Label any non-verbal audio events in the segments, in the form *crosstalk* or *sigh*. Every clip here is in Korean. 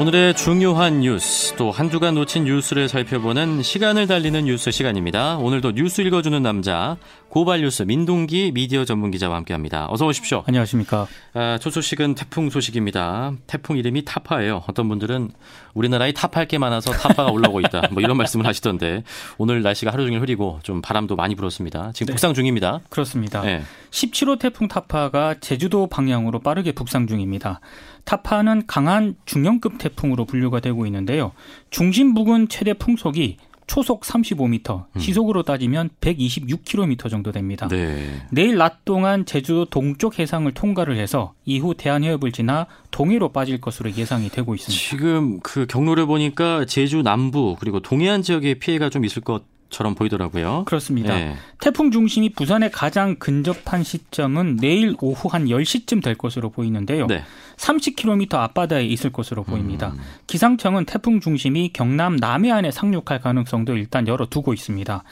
오늘의 중요한 뉴스 또 한 주간 놓친 뉴스를 살펴보는 시간을 달리는 뉴스 시간입니다. 오늘도 뉴스 읽어주는 남자 고발 뉴스 민동기 미디어 전문 기자와 함께합니다. 어서 오십시오. 안녕하십니까. 아, 첫 소식은 태풍 소식입니다. 태풍 이름이 타파예요. 어떤 분들은 우리나라에 타파할 게 많아서 타파가 올라오고 있다. *laughs* 뭐 이런 말씀을 하시던데 오늘 날씨가 하루 종일 흐리고 좀 바람도 많이 불었습니다. 지금 네. 북상 중입니다. 그렇습니다. 네. 17호 태풍 타파가 제주도 방향으로 빠르게 북상 중입니다. 타파는 강한 중형급 태풍으로 분류가 되고 있는데요. 중심 부근 최대 풍속이 초속 35m, 음. 시속으로 따지면 126km 정도 됩니다. 네. 내일 낮 동안 제주도 동쪽 해상을 통과를 해서 이후 대한해협을 지나 동해로 빠질 것으로 예상이 되고 있습니다. 지금 그 경로를 보니까 제주 남부 그리고 동해안 지역에 피해가 좀 있을 것 처럼 보이더라고요. 그렇습니다. 네. 태풍 중심이 부산에 가장 근접한 시점은 내일 오후 한 10시쯤 될 것으로 보이는데요. 네. 30km 앞바다에 있을 것으로 보입니다. 음. 기상청은 태풍 중심이 경남 남해안에 상륙할 가능성도 일단 열어두고 있습니다.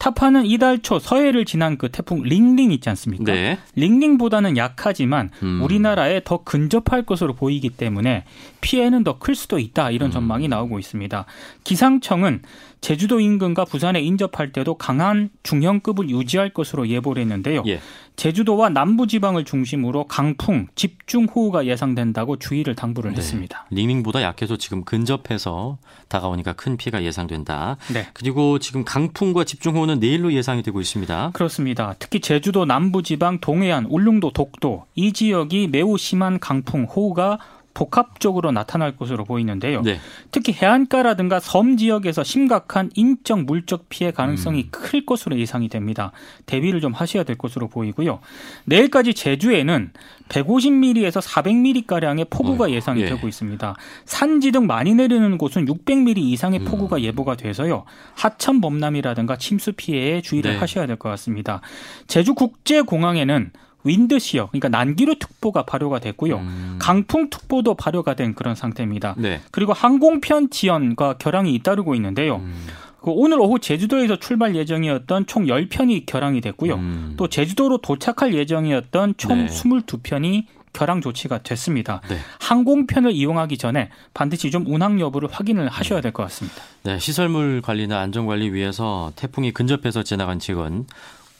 타파는 이달 초 서해를 지난 그 태풍 링링 있지 않습니까? 네. 링링보다는 약하지만 음. 우리나라에 더 근접할 것으로 보이기 때문에 피해는 더 클 수도 있다 이런 음. 전망이 나오고 있습니다. 기상청은 제주도 인근과 부산에 인접할 때도 강한 중형급을 유지할 것으로 예보를 했는데요. 예. 제주도와 남부지방을 중심으로 강풍, 집중호우가 예상된다고 주의를 당부를 네. 했습니다. 링링보다 약해서 지금 근접해서 다가오니까 큰 피해가 예상된다. 네. 그리고 지금 강풍과 집중호우는 내일로 예상이 되고 있습니다. 그렇습니다. 특히 제주도 남부지방, 동해안, 울릉도, 독도 이 지역이 매우 심한 강풍, 호우가 복합적으로 나타날 것으로 보이는데요. 네. 특히 해안가라든가 섬 지역에서 심각한 인적 물적 피해 가능성이 음. 클 것으로 예상이 됩니다. 대비를 좀 하셔야 될 것으로 보이고요. 내일까지 제주에는 150mm에서 400mm 가량의 폭우가 어, 예상이 예. 되고 있습니다. 산지 등 많이 내리는 곳은 600mm 이상의 음. 폭우가 예보가 돼서요. 하천 범람이라든가 침수 피해에 주의를 네. 하셔야 될 것 같습니다. 제주 국제공항에는 윈드시어, 그러니까 난기류 특보가 발효가 됐고요. 음. 강풍 특보도 발효가 된 그런 상태입니다. 네. 그리고 항공편 지연과 결항이 잇따르고 있는데요. 음. 그 오늘 오후 제주도에서 출발 예정이었던 총 10편이 결항이 됐고요. 음. 또 제주도로 도착할 예정이었던 총 네. 22편이 결항 조치가 됐습니다. 네. 항공편을 이용하기 전에 반드시 좀 운항 여부를 확인을 하셔야 될 것 같습니다. 네, 시설물 관리나 안전 관리 위해서 태풍이 근접해서 지나간 지역은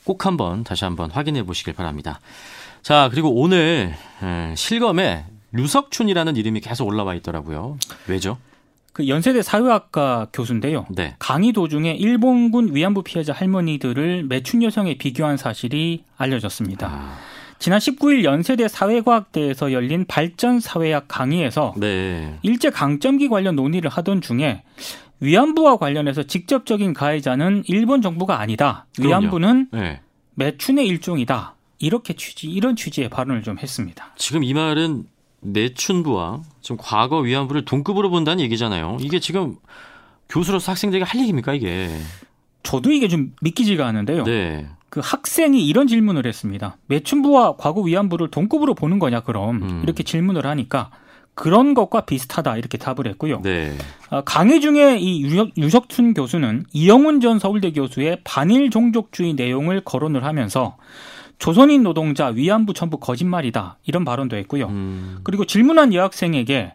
꼭 한번 다시 한번 확인해 보시길 바랍니다. 자, 그리고 오늘 실검에 류석춘이라는 이름이 계속 올라와 있더라고요. 왜죠? 그 연세대 사회학과 교수인데요. 네. 강의 도중에 일본군 위안부 피해자 할머니들을 매춘 여성에 비교한 사실이 알려졌습니다. 아. 지난 19일 연세대 사회과학대에서 열린 발전 사회학 강의에서 네. 일제 강점기 관련 논의를 하던 중에 위안부와 관련해서 직접적인 가해자는 일본 정부가 아니다. 위안부는 네. 매춘의 일종이다. 이렇게 취지 이런 취지의 발언을 좀 했습니다. 지금 이 말은 매춘부와 지금 과거 위안부를 동급으로 본다는 얘기잖아요. 이게 지금 교수로서 학생들에게 할 얘기입니까 이게? 저도 이게 좀 믿기지가 않은데요. 네. 그 학생이 이런 질문을 했습니다. 매춘부와 과거 위안부를 동급으로 보는 거냐 그럼 음. 이렇게 질문을 하니까 그런 것과 비슷하다 이렇게 답을 했고요. 네. 어, 강의 중에 이 유석, 춘 교수는 이영훈 전 서울대 교수의 반일 종족주의 내용을 거론을 하면서 조선인 노동자 위안부 전부 거짓말이다 이런 발언도 했고요. 음. 그리고 질문한 여학생에게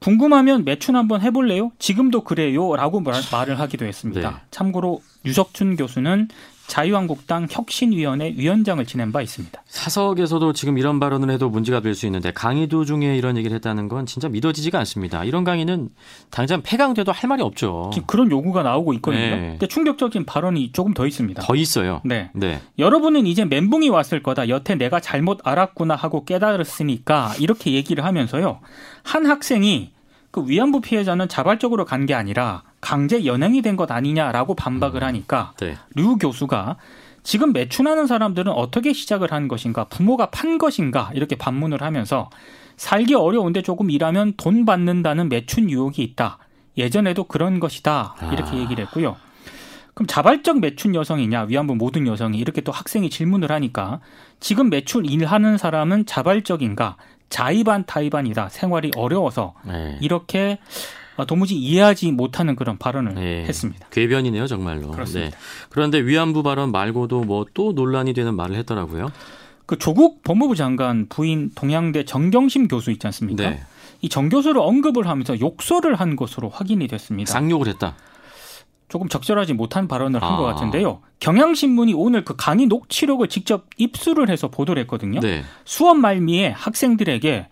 궁금하면 매춘 한번 해볼래요? 지금도 그래요라고 말을 하기도 했습니다. 네. 참고로 유석춘 교수는 자유한국당 혁신위원회 위원장을 지낸 바 있습니다. 사석에서도 지금 이런 발언을 해도 문제가 될 수 있는데 강의 도중에 이런 얘기를 했다는 건 진짜 믿어지지가 않습니다. 이런 강의는 당장 폐강돼도 할 말이 없죠. 지금 그런 요구가 나오고 있거든요. 네. 근데 충격적인 발언이 조금 더 있습니다. 더 있어요. 네. 네. 여러분은 이제 멘붕이 왔을 거다. 여태 내가 잘못 알았구나 하고 깨달았으니까 이렇게 얘기를 하면서요. 한 학생이 그 위안부 피해자는 자발적으로 간 게 아니라 강제 연행이 된 것 아니냐라고 반박을 음. 하니까 네. 류 교수가 지금 매춘하는 사람들은 어떻게 시작을 한 것인가 부모가 판 것인가 이렇게 반문을 하면서 살기 어려운데 조금 일하면 돈 받는다는 매춘 유혹이 있다. 예전에도 그런 것이다. 이렇게 아. 얘기를 했고요. 그럼 자발적 매춘 여성이냐 위안부 모든 여성이 이렇게 또 학생이 질문을 하니까 지금 매출 일하는 사람은 자발적인가 자의반 타의반이다 생활이 어려워서 네. 이렇게 아, 도무지 이해하지 못하는 그런 발언을 네. 했습니다. 궤변이네요, 정말로. 그렇습니다. 네. 그런데 위안부 발언 말고도 뭐 또 논란이 되는 말을 했더라고요. 그 조국 법무부 장관 부인 동양대 정경심 교수 있지 않습니까? 네. 이정 교수를 언급을 하면서 욕설을 한 것으로 확인이 됐습니다. 쌍욕을 했다. 조금 적절하지 못한 발언을 한것 아. 같은데요. 경향신문이 오늘 그 강의 녹취록을 직접 입수를 해서 보도를 했거든요. 네. 수업 말미에 학생들에게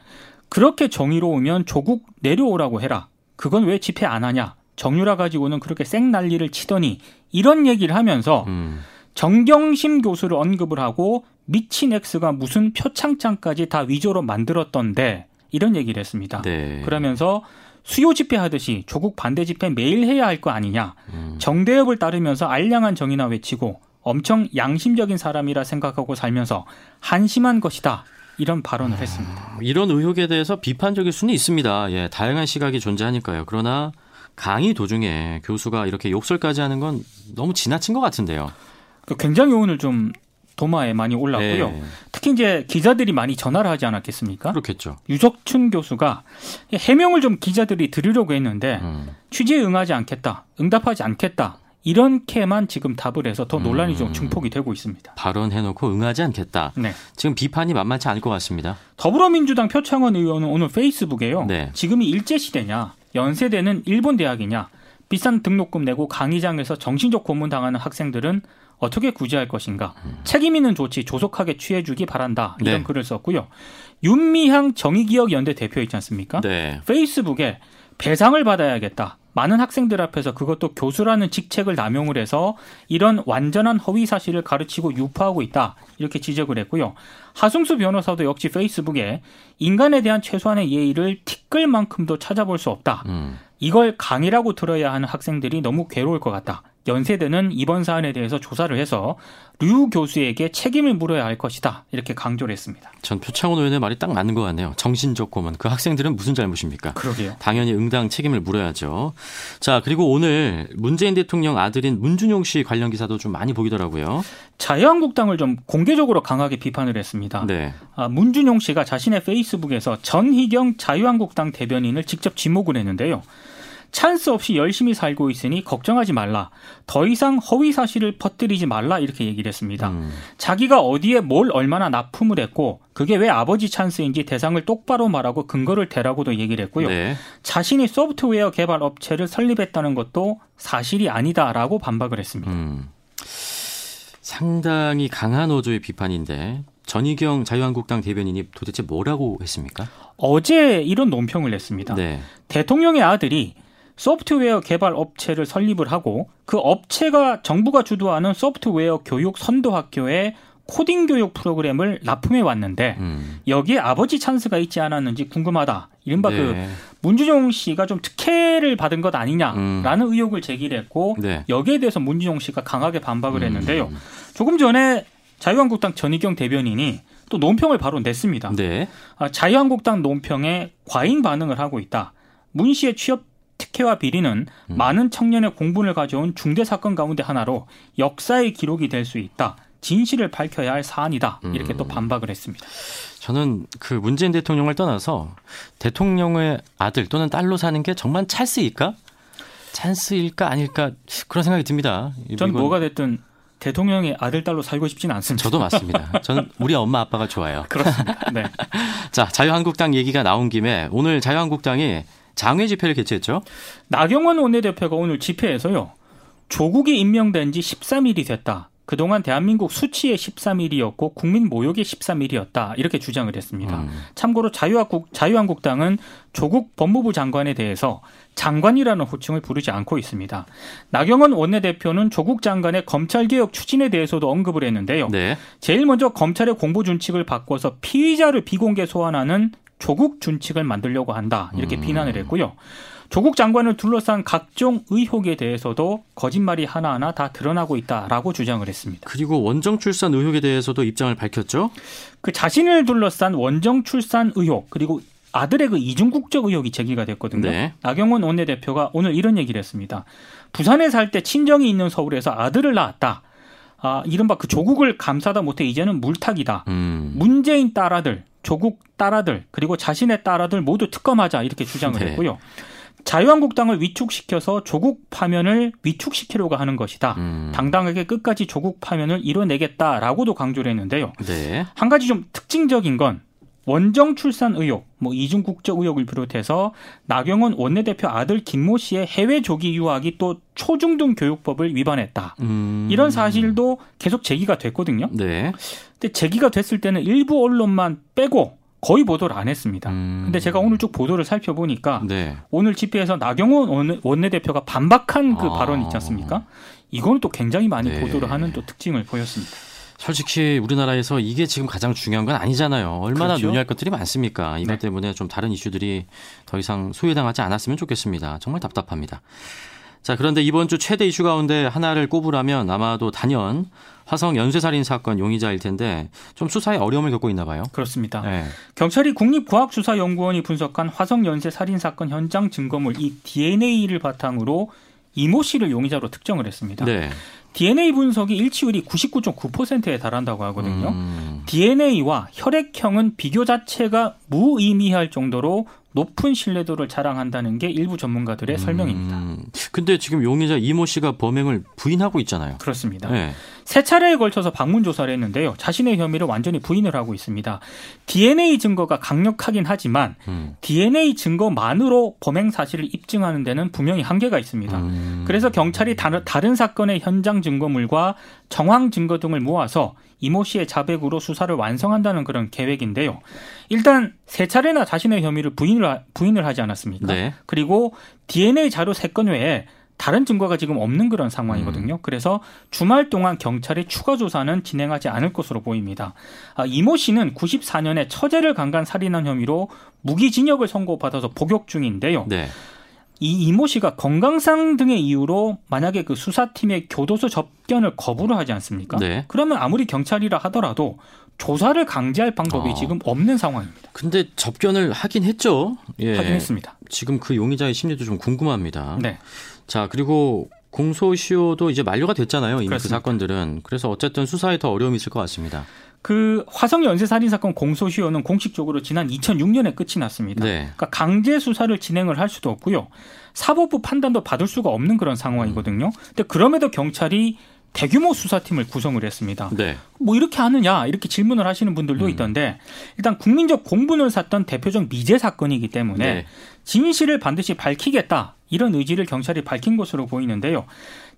그렇게 정의로우면 조국 내려오라고 해라. 그건 왜 집회 안 하냐? 정유라 가지고는 그렇게 생 난리를 치더니 이런 얘기를 하면서 음. 정경심 교수를 언급을 하고 미친 엑스가 무슨 표창장까지 다 위조로 만들었던데 이런 얘기를 했습니다. 네. 그러면서 수요 집회 하듯이 조국 반대 집회 매일 해야 할 거 아니냐. 음. 정대협을 따르면서 알량한 정의나 외치고 엄청 양심적인 사람이라 생각하고 살면서 한심한 것이다. 이런 발언을 했습니다. 이런 의혹에 대해서 비판적일 수는 있습니다. 예, 다양한 시각이 존재하니까요. 그러나 강의 도중에 교수가 이렇게 욕설까지 하는 건 너무 지나친 것 같은데요. 그 굉장히 오늘 좀 도마에 많이 올랐고요. 네. 특히 이제 기자들이 많이 전화를 하지 않았겠습니까? 그렇겠죠. 유석춘 교수가 해명을 좀 기자들이 들으려고 했는데 음. 취재에 응하지 않겠다, 응답하지 않겠다. 이렇게만 지금 답을 해서 더 논란이 음. 좀 증폭이 되고 있습니다. 발언해놓고 응하지 않겠다. 네. 지금 비판이 만만치 않을 것 같습니다. 더불어민주당 표창원 의원은 오늘 페이스북에요. 네. 지금이 일제 시대냐, 연세대는 일본 대학이냐, 비싼 등록금 내고 강의장에서 정신적 고문 당하는 학생들은 어떻게 구제할 것인가 음. 책임 있는 조치 조속하게 취해주기 바란다 이런 네. 글을 썼고요. 윤미향 정의기억연대 대표 있지 않습니까? 네. 페이스북에 배상을 받아야겠다. 많은 학생들 앞에서 그것도 교수라는 직책을 남용을 해서 이런 완전한 허위 사실을 가르치고 유포하고 있다. 이렇게 지적을 했고요. 하승수 변호사도 역시 페이스북에 인간에 대한 최소한의 예의를 티끌만큼도 찾아볼 수 없다. 음. 이걸 강의라고 들어야 하는 학생들이 너무 괴로울 것 같다. 연세대는 이번 사안에 대해서 조사를 해서 류 교수에게 책임을 물어야 할 것이다. 이렇게 강조를 했습니다. 전 표창원 의원의 말이 딱 맞는 것 같네요. 정신적 고문. 그 학생들은 무슨 잘못입니까? 그러게요. 당연히 응당 책임을 물어야죠. 자, 그리고 오늘 문재인 대통령 아들인 문준용 씨 관련 기사도 좀 많이 보이더라고요. 자유한국당을 좀 공개적으로 강하게 비판을 했습니다. 네. 아, 문준용 씨가 자신의 페이스북에서 전희경 자유한국당 대변인을 직접 지목을 했는데요. 찬스 없이 열심히 살고 있으니 걱정하지 말라. 더 이상 허위 사실을 퍼뜨리지 말라 이렇게 얘기를 했습니다. 음. 자기가 어디에 뭘 얼마나 납품을 했고 그게 왜 아버지 찬스인지 대상을 똑바로 말하고 근거를 대라고도 얘기를 했고요. 네. 자신이 소프트웨어 개발 업체를 설립했다는 것도 사실이 아니다라고 반박을 했습니다. 음. 상당히 강한 어조의 비판인데 전희경 자유한국당 대변인이 도대체 뭐라고 했습니까? 어제 이런 논평을 냈습니다. 네. 대통령의 아들이 소프트웨어 개발 업체를 설립을 하고 그 업체가 정부가 주도하는 소프트웨어 교육 선도 학교에 코딩 교육 프로그램을 납품해 왔는데 음. 여기에 아버지 찬스가 있지 않았는지 궁금하다. 이른바 그 네. 그 문준용 씨가 좀 특혜를 받은 것 아니냐라는 음. 의혹을 제기했고 네. 여기에 대해서 문준용 씨가 강하게 반박을 음. 했는데요. 조금 전에 자유한국당 전희경 대변인이 또 논평을 바로 냈습니다. 네. 아, 자유한국당 논평에 과잉 반응을 하고 있다. 문 씨의 취업 특혜와 비리는 음. 많은 청년의 공분을 가져온 중대 사건 가운데 하나로 역사의 기록이 될 수 있다. 진실을 밝혀야 할 사안이다. 이렇게 음. 또 반박을 했습니다. 저는 그 문재인 대통령을 떠나서 대통령의 아들 또는 딸로 사는 게 정말 찬스일까? 찬스일까 아닐까 그런 생각이 듭니다. 전 뭐가 됐든 대통령의 아들 딸로 살고 싶지는 않습니다. 저도 맞습니다. *laughs* 저는 우리 엄마 아빠가 좋아요. 그렇습니다. 네. *laughs* 자, 자유한국당 얘기가 나온 김에 오늘 자유한국당이 장외 집회를 개최했죠. 나경원 원내대표가 오늘 집회에서요. 조국이 임명된 지 13일이 됐다. 그동안 대한민국 수치의 13일이었고 국민 모욕의 13일이었다. 이렇게 주장을 했습니다. 음. 참고로 자유한국, 자유한국당은 조국 법무부 장관에 대해서 장관이라는 호칭을 부르지 않고 있습니다. 나경원 원내대표는 조국 장관의 검찰개혁 추진에 대해서도 언급을 했는데요. 네. 제일 먼저 검찰의 공보 준칙을 바꿔서 피의자를 비공개 소환하는 조국 준칙을 만들려고 한다 이렇게 음. 비난을 했고요. 조국 장관을 둘러싼 각종 의혹에 대해서도 거짓말이 하나하나 다 드러나고 있다라고 주장을 했습니다. 그리고 원정 출산 의혹에 대해서도 입장을 밝혔죠. 그 자신을 둘러싼 원정 출산 의혹 그리고 아들의 그 이중국적 의혹이 제기가 됐거든요. 네. 나경원 원내대표가 오늘 이런 얘기를 했습니다. 부산에 살 때 친정이 있는 서울에서 아들을 낳았다. 아, 이른바 그 조국을 감싸다 못해 이제는 물타기다. 음. 문재인 딸아들, 조국 딸아들, 그리고 자신의 딸아들 모두 특검하자 이렇게 주장을 네. 했고요. 자유한국당을 위축시켜서 조국 파면을 위축시키려고 하는 것이다. 음. 당당하게 끝까지 조국 파면을 이뤄내겠다라고도 강조를 했는데요. 네. 한 가지 좀 특징적인 건 원정 출산 의혹, 뭐 이중 국적 의혹을 비롯해서 나경원 원내대표 아들 김모 씨의 해외 조기 유학이 또 초중등 교육법을 위반했다. 음. 이런 사실도 계속 제기가 됐거든요. 네. 근데 제기가 됐을 때는 일부 언론만 빼고 거의 보도를 안 했습니다. 음. 근데 제가 오늘 쭉 보도를 살펴보니까 네. 오늘 집회에서 나경원 원내대표가 반박한 그 아. 발언 있지 않습니까? 이거는 또 굉장히 많이 네. 보도를 하는 또 특징을 보였습니다. 솔직히 우리나라에서 이게 지금 가장 중요한 건 아니잖아요. 얼마나 그렇죠? 논의할 것들이 많습니까? 이것 네. 때문에 좀 다른 이슈들이 더 이상 소외당하지 않았으면 좋겠습니다. 정말 답답합니다. 자, 그런데 이번 주 최대 이슈 가운데 하나를 꼽으라면 아마도 단연 화성 연쇄살인 사건 용의자일 텐데 좀 수사에 어려움을 겪고 있나 봐요. 그렇습니다. 네. 경찰이 국립과학수사연구원이 분석한 화성 연쇄살인 사건 현장 증거물 이 DNA를 바탕으로 이모 씨를 용의자로 특정을 했습니다. 네. DNA 분석이 일치율이 99.9%에 달한다고 하거든요. 음. DNA와 혈액형은 비교 자체가 무의미할 정도로 높은 신뢰도를 자랑한다는 게 일부 전문가들의 음. 설명입니다. 근데 지금 용의자 이모 씨가 범행을 부인하고 있잖아요. 그렇습니다. 네. 세 차례에 걸쳐서 방문 조사를 했는데요. 자신의 혐의를 완전히 부인을 하고 있습니다. DNA 증거가 강력하긴 하지만 음. DNA 증거만으로 범행 사실을 입증하는 데는 분명히 한계가 있습니다. 음. 그래서 경찰이 다른 사건의 현장 증거물과 정황 증거 등을 모아서 이모 씨의 자백으로 수사를 완성한다는 그런 계획인데요. 일단 세 차례나 자신의 혐의를 부인을 부인을 하지 않았습니까? 네. 그리고 DNA 자료 세 건 외에 다른 증거가 지금 없는 그런 상황이거든요. 음. 그래서 주말 동안 경찰의 추가 조사는 진행하지 않을 것으로 보입니다. 아, 이모 씨는 94년에 처제를 강간 살인한 혐의로 무기징역을 선고받아서 복역 중인데요. 네. 이 이모 씨가 건강상 등의 이유로 만약에 그 수사팀의 교도소 접견을 거부를 하지 않습니까? 네. 그러면 아무리 경찰이라 하더라도 조사를 강제할 방법이 어. 지금 없는 상황입니다. 근데 접견을 하긴 했죠. 예. 하긴 했습니다. 지금 그 용의자의 심리도 좀 궁금합니다. 네. 자, 그리고 공소시효도 이제 만료가 됐잖아요. 이미 그 그렇습니다. 그 사건들은. 그래서 어쨌든 수사에 더 어려움이 있을 것 같습니다. 그 화성 연쇄 살인 사건 공소시효는 공식적으로 지난 2006년에 끝이 났습니다. 네. 그러니까 강제 수사를 진행을 할 수도 없고요. 사법부 판단도 받을 수가 없는 그런 상황이거든요. 근데 그럼에도 경찰이 대규모 수사팀을 구성을 했습니다. 네. 뭐 이렇게 하느냐 이렇게 질문을 하시는 분들도 음. 있던데 일단 국민적 공분을 샀던 대표적 미제 사건이기 때문에 네. 진실을 반드시 밝히겠다 이런 의지를 경찰이 밝힌 것으로 보이는데요.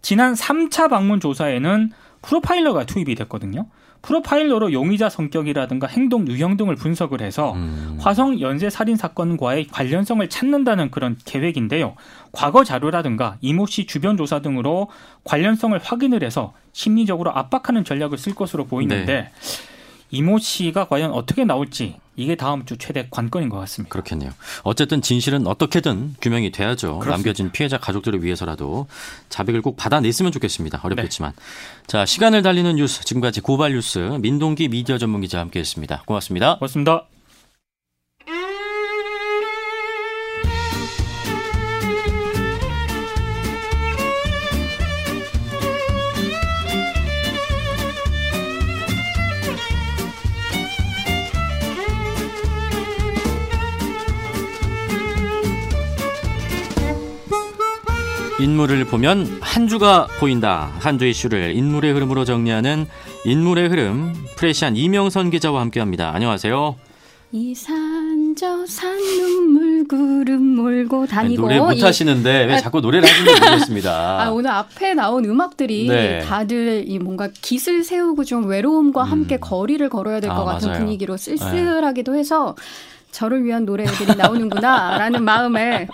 지난 3차 방문 조사에는 프로파일러가 투입이 됐거든요. 프로파일러로 용의자 성격이라든가 행동 유형 등을 분석을 해서 음. 화성 연쇄 살인 사건과의 관련성을 찾는다는 그런 계획인데요. 과거 자료라든가 이모 씨 주변 조사 등으로 관련성을 확인을 해서 심리적으로 압박하는 전략을 쓸 것으로 보이는데 네. 이모 씨가 과연 어떻게 나올지 이게 다음 주 최대 관건인 것 같습니다. 그렇겠네요. 어쨌든 진실은 어떻게든 규명이 돼야죠. 그렇습니다. 남겨진 피해자 가족들을 위해서라도 자백을 꼭 받아냈으면 좋겠습니다. 어렵겠지만. 네. 자, 시간을 달리는 뉴스 지금까지 고발 뉴스 민동기 미디어 전문 기자 함께했습니다. 고맙습니다. 고맙습니다. 인물을 보면 한 주가 보인다. 한 주 이슈를 인물의 흐름으로 정리하는 인물의 흐름 프레시안 이명선 기자와 함께합니다. 안녕하세요. 이 산저 산 눈물 구름 몰고 다니고 노래 못 하시는데 왜 아, 자꾸 노래를 하시는지 모르겠습니다. *laughs* 아, 오늘 앞에 나온 음악들이 네. 다들 이 뭔가 깃을 세우고 좀 외로움과 음. 함께 거리를 걸어야 될것 아, 같은 맞아요. 분위기로 쓸쓸하기도 해서 저를 위한 노래들이 나오는구나라는 마음에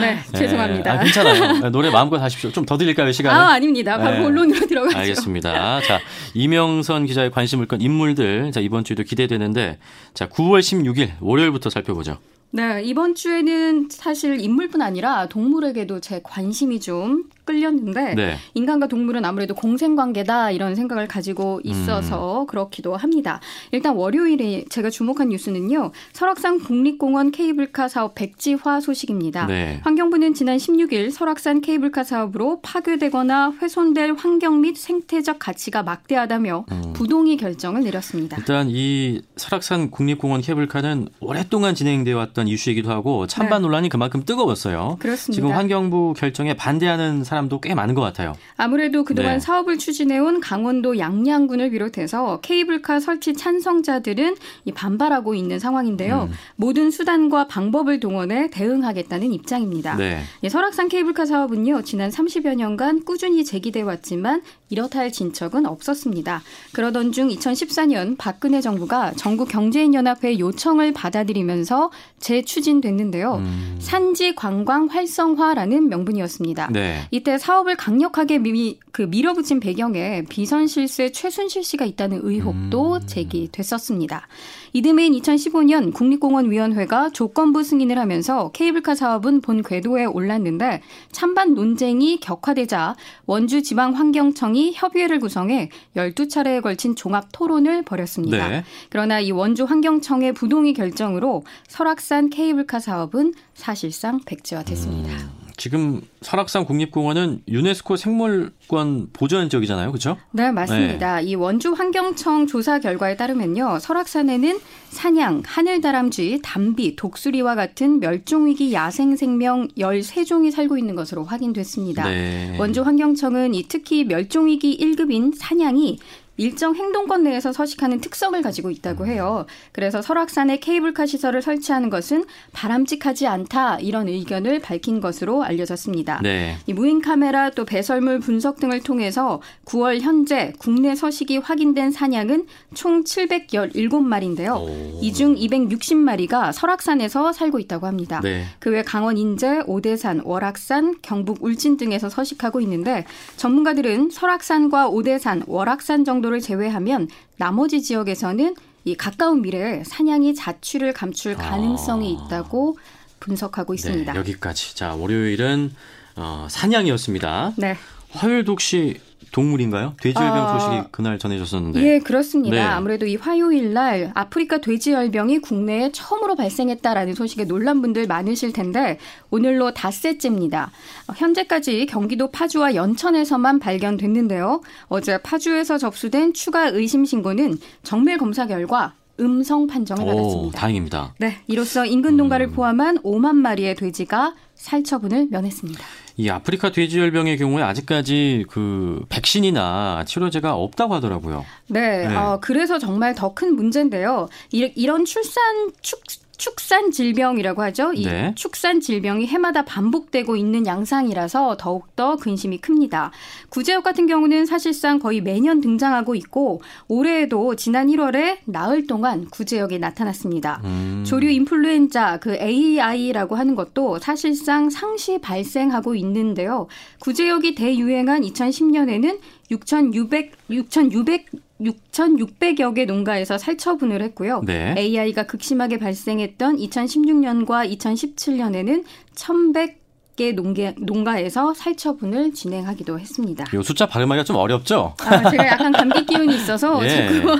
네, 네, 죄송합니다. 아, 괜찮아요. 네, 노래 마음껏 하십시오. 좀 더 드릴까요, 시간? 아, 아닙니다. 바로 네. 본론으로 들어가죠. 알겠습니다. 자, 이명선 기자의 관심을 끈 인물들, 자, 이번 주에도 기대되는데, 자, 9월 16일 월요일부터 살펴보죠. 네, 이번 주에는 사실 인물뿐 아니라 동물에게도 제 관심이 좀 끌렸는데 네. 인간과 동물은 아무래도 공생관계다 이런 생각을 가지고 있어서 음. 그렇기도 합니다. 일단 월요일에 제가 주목한 뉴스는요. 설악산 국립공원 케이블카 사업 백지화 소식입니다. 네. 환경부는 지난 16일 설악산 케이블카 사업으로 파괴되거나 훼손될 환경 및 생태적 가치가 막대하다며 음. 부동의 결정을 내렸습니다. 일단 이 설악산 국립공원 케이블카는 오랫동안 진행되어 왔던 있었던 이슈이기도 하고 찬반 네. 논란이 그만큼 뜨거웠어요. 그렇습니다. 지금 환경부 결정에 반대하는 사람도 꽤 많은 것 같아요. 아무래도 그동안 네. 사업을 추진해온 강원도 양양군을 비롯해서 케이블카 설치 찬성자들은 반발하고 있는 상황인데요. 음. 모든 수단과 방법을 동원해 대응하겠다는 입장입니다. 네. 예, 설악산 케이블카 사업은요, 지난 30여 년간 꾸준히 제기돼 왔지만 이렇다 할 진척은 없었습니다. 그러던 중 2014년 박근혜 정부가 전국 경제인연합회 요청을 받아들이면서 재추진됐는데요. 음. 산지 관광 활성화라는 명분이었습니다. 네. 이때 사업을 강력하게 미, 그 밀어붙인 배경에 비선 실세 최순실 씨가 있다는 의혹도 음. 제기됐었습니다. 이듬해인 2015년 국립공원위원회가 조건부 승인을 하면서 케이블카 사업은 본 궤도에 올랐는데 찬반 논쟁이 격화되자 원주 지방환경청이 협의회를 구성해 12차례에 걸친 종합 토론을 벌였습니다. 네. 그러나 이 원주 환경청의 부동의 결정으로 설악산 케이블카 사업은 사실상 백지화됐습니다. 음. 지금 설악산 국립공원은 유네스코 생물권 보전 지역이잖아요. 그렇죠? 네, 맞습니다. 네. 이 원주 환경청 조사 결과에 따르면요. 설악산에는 사냥, 하늘다람쥐, 담비, 독수리와 같은 멸종위기 야생 생명 13종이 살고 있는 것으로 확인됐습니다. 네. 원주 환경청은 이 특히 멸종위기 1급인 사냥이 일정 행동권 내에서 서식하는 특성을 가지고 있다고 해요. 그래서 설악산에 케이블카 시설을 설치하는 것은 바람직하지 않다 이런 의견을 밝힌 것으로 알려졌습니다. 네. 이 무인 카메라 또 배설물 분석 등을 통해서 9월 현재 국내 서식이 확인된 사냥은 총 717마리인데요. 이 중 260마리가 설악산에서 살고 있다고 합니다. 네. 그외 강원 인제, 오대산, 월악산, 경북 울진 등에서 서식하고 있는데 전문가들은 설악산과 오대산, 월악산 정도 정도를 제외하면 나머지 지역에서는 이 가까운 미래에 사냥이 자취를 감출 가능성이 아. 있다고 분석하고 있습니다. 네, 여기까지. 자, 월요일은 어, 사냥이었습니다. 네. 화요일도 혹시 동물인가요? 돼지열병 아, 소식이 그날 전해졌었는데. 예, 그렇습니다. 네. 아무래도 이 화요일 날 아프리카 돼지열병이 국내에 처음으로 발생했다라는 소식에 놀란 분들 많으실 텐데 오늘로 닷새째입니다. 현재까지 경기도 파주와 연천에서만 발견됐는데요. 어제 파주에서 접수된 추가 의심 신고는 정밀 검사 결과 음성 판정을 받았습니다. 다행입니다. 네, 이로써 인근 농가를 음. 포함한 5만 마리의 돼지가 살처분을 면했습니다. 이 아프리카 돼지열병의 경우에 아직까지 그 백신이나 치료제가 없다고 하더라고요. 네, 네. 어, 그래서 정말 더 큰 문제인데요. 이 런 출산 축 축산 질병이라고 하죠. 이 네. 축산 질병이 해마다 반복되고 있는 양상이라서 더욱더 근심이 큽니다. 구제역 같은 경우는 사실상 거의 매년 등장하고 있고 올해에도 지난 1월에 나흘 동안 구제역에 나타났습니다. 음. 조류 인플루엔자 그 AI라고 하는 것도 사실상 상시 발생하고 있는데요. 구제역이 대유행한 2010년에는 6,600 6,600 6,600여 개 농가에서 살처분을 했고요. 네. AI가 극심하게 발생했던 2016년과 2017년에는 1,100 개 농계, 농가에서 살처분을 진행하기도 했습니다. 이 숫자 발음하기가 좀 어렵죠? 아, 제가 약간 감기 기운이 있어서 *laughs* 예. 지금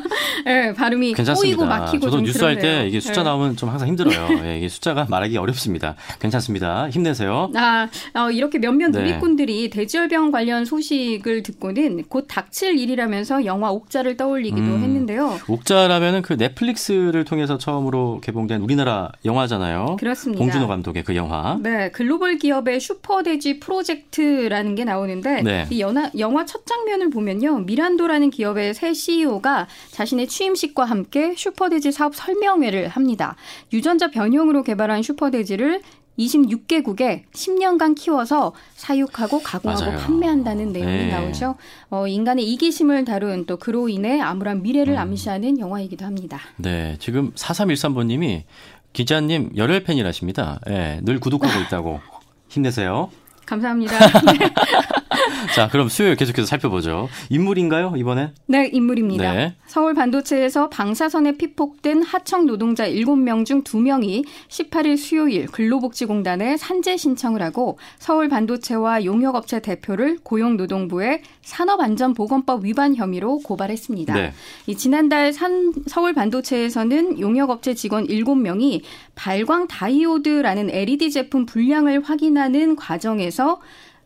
네, 발음이 괜찮습니다. 꼬이고 막히고 저도 뉴스 할 때 이게 숫자 네. 나오면 좀 항상 힘들어요. 예, 이게 숫자가 말하기 어렵습니다. 괜찮습니다. 힘내세요. 아, 어, 이렇게 몇몇 네. 누리꾼들이 돼지열병 관련 소식을 듣고는 곧 닥칠 일이라면서 영화 옥자를 떠올리기도 음, 했는데요. 옥자라면은 그 넷플릭스를 통해서 처음으로 개봉된 우리나라 영화잖아요. 그렇습니다. 봉준호 감독의 그 영화. 네, 글로벌 기업의 기업의 슈퍼돼지 프로젝트라는 게 나오는데 네. 이 영화, 영화 첫 장면을 보면요. 미란도라는 기업의 새 CEO가 자신의 취임식과 함께 슈퍼돼지 사업 설명회를 합니다. 유전자 변형으로 개발한 슈퍼돼지를 26개국에 10년간 키워서 사육하고 가공하고 맞아요. 판매한다는 내용이 네. 나오죠. 어, 인간의 이기심을 다룬 또 그로 인해 암울한 미래를 음. 암시하는 영화이기도 합니다. 네, 지금 4313번님이 기자님 열혈 팬이라십니다. 예, 늘 구독하고 *laughs* 있다고. 힘내세요. 감사합니다. *laughs* 자, 그럼 수요일 계속해서 살펴보죠. 인물인가요, 이번엔? 네, 인물입니다. 네. 서울 반도체에서 방사선에 피폭된 하청 노동자 7명 중 2명이 18일 수요일 근로복지공단에 산재 신청을 하고 서울 반도체와 용역업체 대표를 고용노동부에 산업안전보건법 위반 혐의로 고발했습니다. 네. 이 지난달 산, 서울 반도체에서는 용역업체 직원 7명이 발광 다이오드라는 LED 제품 불량을 확인하는 과정에서 eso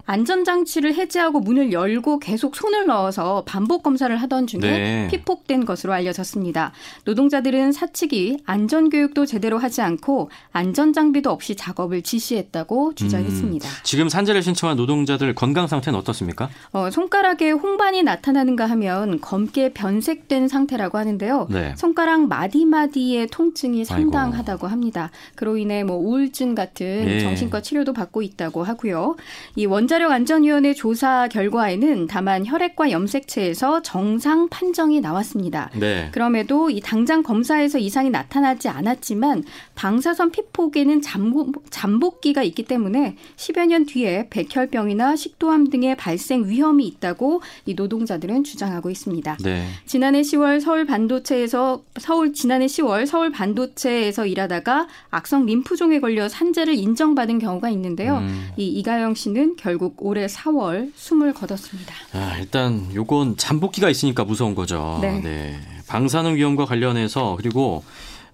안전장치를 해제하고 문을 열고 계속 손을 넣어서 반복 검사를 하던 중에 네. 피폭된 것으로 알려졌습니다. 노동자들은 사측이 안전교육도 제대로 하지 않고 안전장비도 없이 작업을 지시했다고 주장했습니다. 음, 지금 산재를 신청한 노동자들 건강 상태는 어떻습니까? 어, 손가락에 홍반이 나타나는가 하면 검게 변색된 상태라고 하는데요. 네. 손가락 마디마디의 통증이 상당하다고 아이고. 합니다. 그로 인해 뭐 우울증 같은 네. 정신과 치료도 받고 있다고 하고요. 이 원자 력 안전위원회 조사 결과에는 다만 혈액과 염색체에서 정상 판정이 나왔습니다. 네. 그럼에도 이 당장 검사에서 이상이 나타나지 않았지만 방사선 피폭에는 잠복, 잠복기가 있기 때문에 10여 년 뒤에 백혈병이나 식도암 등의 발생 위험이 있다고 이 노동자들은 주장하고 있습니다. 네. 지난해 10월 서울 반도체에서 서울 지난해 10월 서울 반도체에서 일하다가 악성 림프종에 걸려 산재를 인정받은 경우가 있는데요. 음. 이 이가영 씨는 결국 올해 4월 숨을 거뒀습니다. 아, 일단 요건 잠복기가 있으니까 무서운 거죠. 네. 네. 방사능 위험과 관련해서 그리고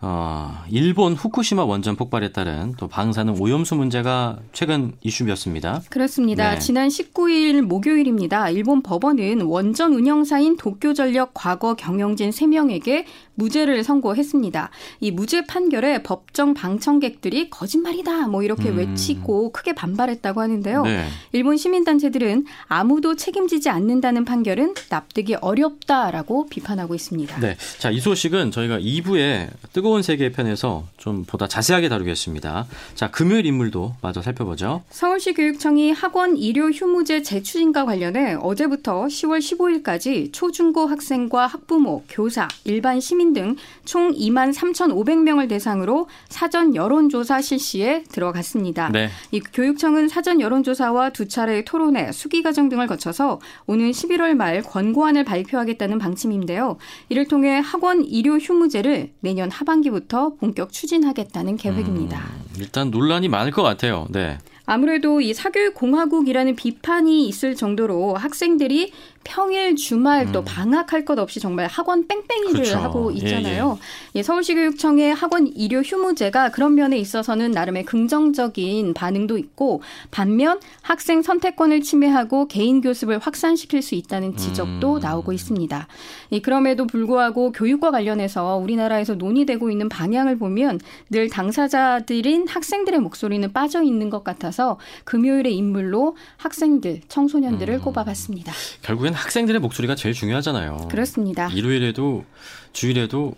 어, 일본 후쿠시마 원전 폭발에 따른 또 방사능 오염수 문제가 최근 이슈였습니다. 그렇습니다. 네. 지난 19일 목요일입니다. 일본 법원은 원전 운영사인 도쿄전력 과거 경영진 3명에게 무죄를 선고했습니다. 이 무죄 판결에 법정 방청객들이 거짓말이다 뭐 이렇게 음. 외치고 크게 반발했다고 하는데요. 네. 일본 시민단체들은 아무도 책임지지 않는다는 판결은 납득이 어렵다라고 비판하고 있습니다. 네. 자, 이 소식은 저희가 2부에 뜨거운 세계 편에서 좀 보다 자세하게 다루겠습니다. 자, 금요일 인물도 마저 살펴보죠. 서울시 교육청이 학원 일요 휴무제 재추진과 관련해 어제부터 10월 15일까지 초중고 학생과 학부모, 교사, 일반 시민 시민 등 총 2만 3,500명을 대상으로 사전 여론조사 실시에 들어갔습니다. 네. 이 교육청은 사전 여론조사와 두 차례의 토론회, 수기 과정 등을 거쳐서 오는 11월 말 권고안을 발표하겠다는 방침인데요. 이를 통해 학원 일요 휴무제를 내년 하반기 부터 본격 추진하겠다는 계획입니다. 음, 일단 논란이 많을 것 같아요. 네. 아무래도 이 사교육 공화국이라는 비판이 있을 정도로 학생들이 평일 주말 음. 또 방학할 것 없이 정말 학원 뺑뺑이를 그렇죠. 하고 예, 있잖아요. 예, 예. 서울시교육청의 학원 일요 휴무제가 그런 면에 있어서는 나름의 긍정적인 반응도 있고 반면 학생 선택권을 침해하고 개인 교습을 확산시킬 수 있다는 지적도 음. 나오고 있습니다. 예, 그럼에도 불구하고 교육과 관련해서 우리나라에서 논의되고 있는 방향을 보면 늘 당사자들인 학생들의 목소리는 빠져 있는 것 같아서 금요일의 인물로 학생들, 청소년들을 음. 꼽아봤습니다. 결국엔 결국엔 학생들의 목소리가 제일 중요하잖아요. 그렇습니다. 일요일에도 주일에도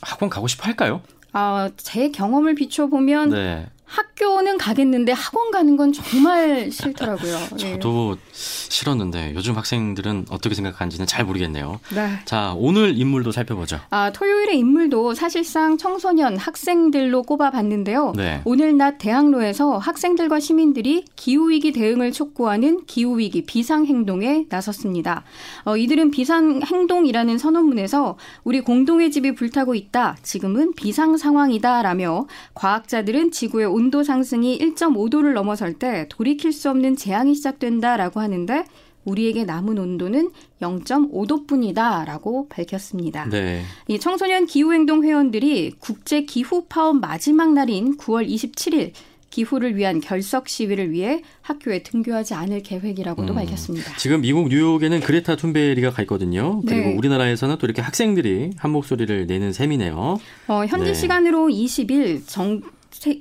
학원 가고 싶어 할까요? 아, 제 경험을 비춰보면 네. 학교는 가겠는데 학원 가는 건 정말 *laughs* 싫더라고요. 저도 네. 싫었는데 요즘 학생들은 어떻게 생각하는지는 잘 모르겠네요. 네. 자, 오늘 인물도 살펴보죠. 아, 토요일의 인물도 사실상 청소년 학생들로 꼽아봤는데요. 네. 오늘 낮 대학로에서 학생들과 시민들이 기후위기 대응을 촉구하는 기후위기 비상행동에 나섰습니다. 어, 이들은 비상행동이라는 선언문에서 우리 공동의 집이 불타고 있다. 지금은 비상 상황이다. 라며 과학자들은 지구의 온도 상승이 1.5도를 넘어설 때 돌이킬 수 없는 재앙이 시작된다라고 하는데 우리에게 남은 온도는 0.5도뿐이다라고 밝혔습니다. 네. 이 청소년 기후행동 회원들이 국제 기후 파업 마지막 날인 9월 27일 기후를 위한 결석 시위를 위해 학교에 등교하지 않을 계획이라고도 음. 밝혔습니다. 지금 미국 뉴욕에는 그레타 툰베리가 가 있거든요. 그리고 네. 우리나라에서는 또 이렇게 학생들이 한 목소리를 내는 셈이네요. 어, 현지 네. 시간으로 20일 정,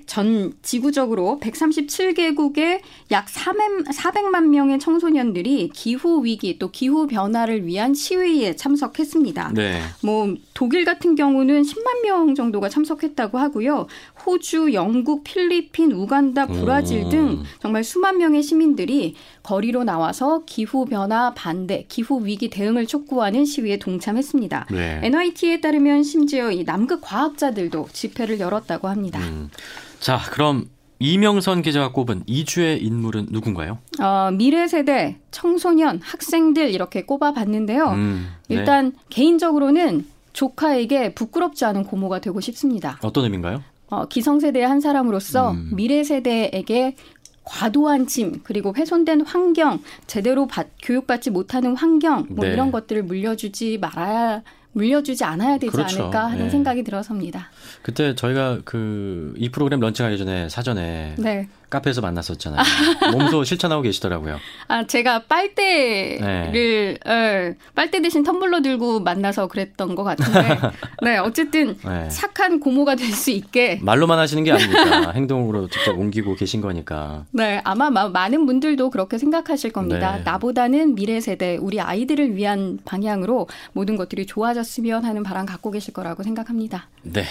전 지구적으로 137개국의 약 400만 명의 청소년들이 기후 위기 또 기후 변화를 위한 시위에 참석했습니다. 네. 뭐 독일 같은 경우는 10만 명 정도가 참석했다고 하고요. 호주, 영국, 필리핀, 우간다, 브라질 음. 등 정말 수만 명의 시민들이 거리로 나와서 기후 변화 반대, 기후 위기 대응을 촉구하는 시위에 동참했습니다. 네. NYT에 따르면 심지어 이 남극 과학자들도 집회를 열었다고 합니다. 음. 자, 그럼 이명선 기자가 꼽은 이주의 인물은 누군가요? 어, 미래 세대, 청소년, 학생들 이렇게 꼽아봤는데요. 음, 네. 일단 개인적으로는 조카에게 부끄럽지 않은 고모가 되고 싶습니다. 어떤 의미인가요? 어, 기성세대의 한 사람으로서 음. 미래 세대에게 과도한 짐 그리고 훼손된 환경 제대로 받, 교육받지 못하는 환경 뭐 네. 이런 것들을 물려주지 말아야 물려주지 않아야 되지 그렇죠. 않을까 하는 네. 생각이 들어섭니다. 그때 저희가 그 이 프로그램 런칭하기 전에 사전에 네. 카페에서 만났었잖아요. *laughs* 몸소 실천하고 계시더라고요. 아, 제가 빨대를, 네. 어, 빨대 대신 텀블러 들고 만나서 그랬던 것 같은데, *laughs* 네, 어쨌든 네. 착한 고모가 될 수 있게. 말로만 하시는 게 아니니까 *laughs* 행동으로 직접 옮기고 계신 거니까. 네, 아마 많은 분들도 그렇게 생각하실 겁니다. 네. 나보다는 미래 세대, 우리 아이들을 위한 방향으로 모든 것들이 좋아졌으면 하는 바람 갖고 계실 거라고 생각합니다. 네.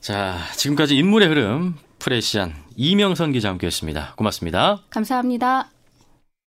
자, 지금까지 인물의 흐름 프레시안 이명선 기자 함께했습니다. 고맙습니다. 감사합니다.